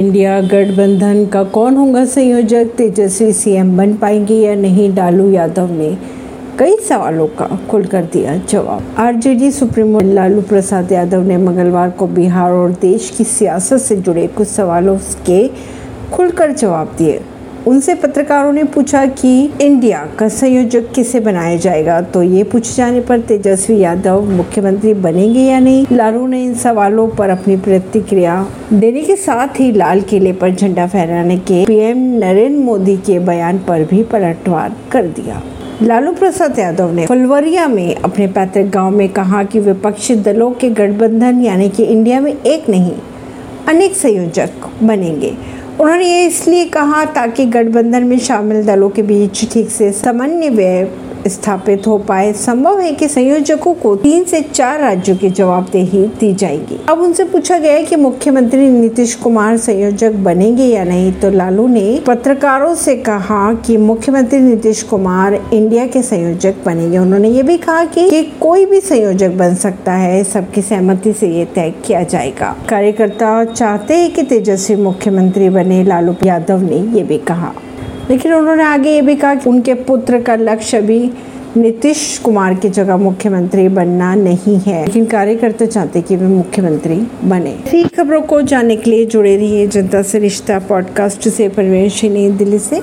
India गठबंधन का कौन होगा संयोजक? तेजस्वी सीएम बन पाएँगे या नहीं? लालू यादव ने कई सवालों का खुलकर दिया जवाब। आरजेडी, सुप्रीमो लालू प्रसाद यादव ने मंगलवार को बिहार और देश की सियासत से जुड़े कुछ सवालों के खुलकर जवाब दिए। उनसे पत्रकारों ने पूछा कि इंडिया का संयोजक किसे बनाया जाएगा? तो ये पूछे जाने पर तेजस्वी यादव मुख्यमंत्री बनेंगे या नहीं? लालू ने इन सवालों पर अपनी प्रतिक्रिया देने के साथ ही लाल किले पर झंडा फहराने के पीएम नरेंद्र मोदी के बयान पर भी पलटवार कर दिया। लालू प्रसाद यादव ने फुलवरिया में अपने पैतृक गाँव में कहा कि विपक्षी दलों के गठबंधन यानी कि इंडिया में एक नहीं, अनेक संयोजक बनेंगे। उन्होंने ये इसलिए कहा ताकि गठबंधन में शामिल दलों के बीच ठीक से समन्वय स्थापित हो पाए। संभव है कि संयोजकों को तीन से चार राज्यों की जवाबदेही दी जाएगी। अब उनसे पूछा गया कि मुख्यमंत्री नीतीश कुमार संयोजक बनेंगे या नहीं तो लालू ने पत्रकारों से कहा कि मुख्यमंत्री नीतीश कुमार इंडिया के संयोजक बनेंगे। उन्होंने ये भी कहा कि, कि कोई भी संयोजक बन सकता है सबकी सहमति से ये तय किया जाएगा। कार्यकर्ता चाहते हैं कि तेजस्वी मुख्यमंत्री बने लालू यादव ने ये भी कहा। लेकिन उन्होंने आगे ये भी कहा कि उनके पुत्र का लक्ष्य भी नीतीश कुमार की जगह मुख्यमंत्री बनना नहीं है। लेकिन कार्यकर्ता चाहते कि वे मुख्यमंत्री बने। ठीक खबरों को जानने के लिए जुड़े रहिए जनता से रिश्ता पॉडकास्ट से। परवेश दिल्ली से।